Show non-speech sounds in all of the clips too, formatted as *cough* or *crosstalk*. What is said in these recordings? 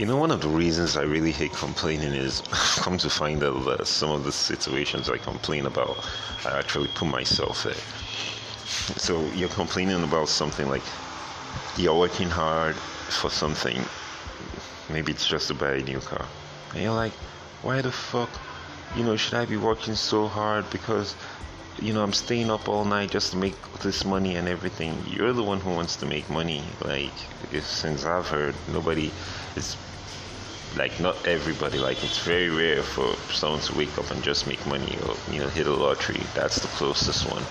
You know, one of the reasons I really hate complaining is I've *laughs* come to find out that some of the situations I complain about, I actually put myself in. So you're complaining about something like you're working hard for something. Maybe it's just to buy a new car. And you're like, why the fuck, you know, should I be working so hard because you know, I'm staying up all night just to make this money and everything. You're the one who wants to make money. Like, if, since I've heard, nobody is like not everybody like it's very rare for someone to wake up and just make money or you know hit a lottery that's the closest one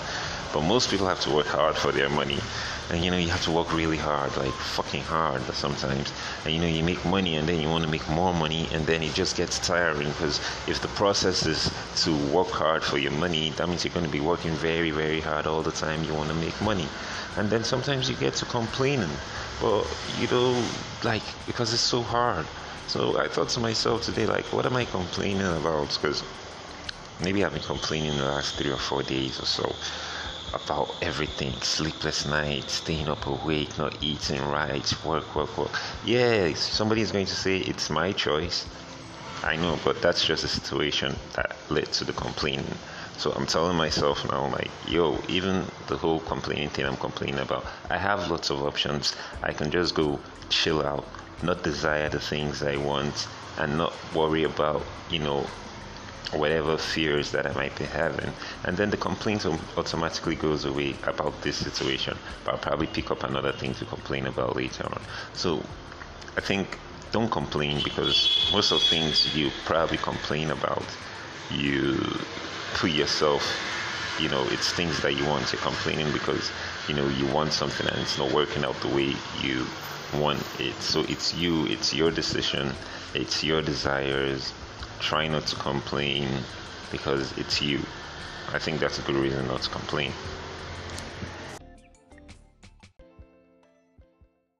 but most people have to work hard for their money. And you know you have to work really hard like fucking hard sometimes. And you know you make money and then you want to make more money and then it just gets tiring because if the process is to work hard for your money that means you're going to be working very very hard all the time you want to make money. And then sometimes you get to complaining. But you know like because it's so hard. So I thought to myself today, like, what am I complaining about? Because maybe I've been complaining the last three or four days or so about everything sleepless nights, staying up awake, not eating right, work, work, work. Yeah, somebody is going to say it's my choice. I know, but that's just a situation that led to the complaining. So I'm telling myself now, like, yo, even the whole complaining thing I'm complaining about, I have lots of options. I can just go chill out, not desire the things I want and not worry about, you know, whatever fears that I might be having. And then the complaint automatically goes away about this situation. But I'll probably pick up another thing to complain about later on. So I think don't complain because most of the things you probably complain about, you put yourself, you know, it's things that you want. You're complaining because, you know, you want something and it's not working out the way you want it. So it's you, it's your decision, it's your desires. Try not to complain because it's you. I think that's a good reason not to complain.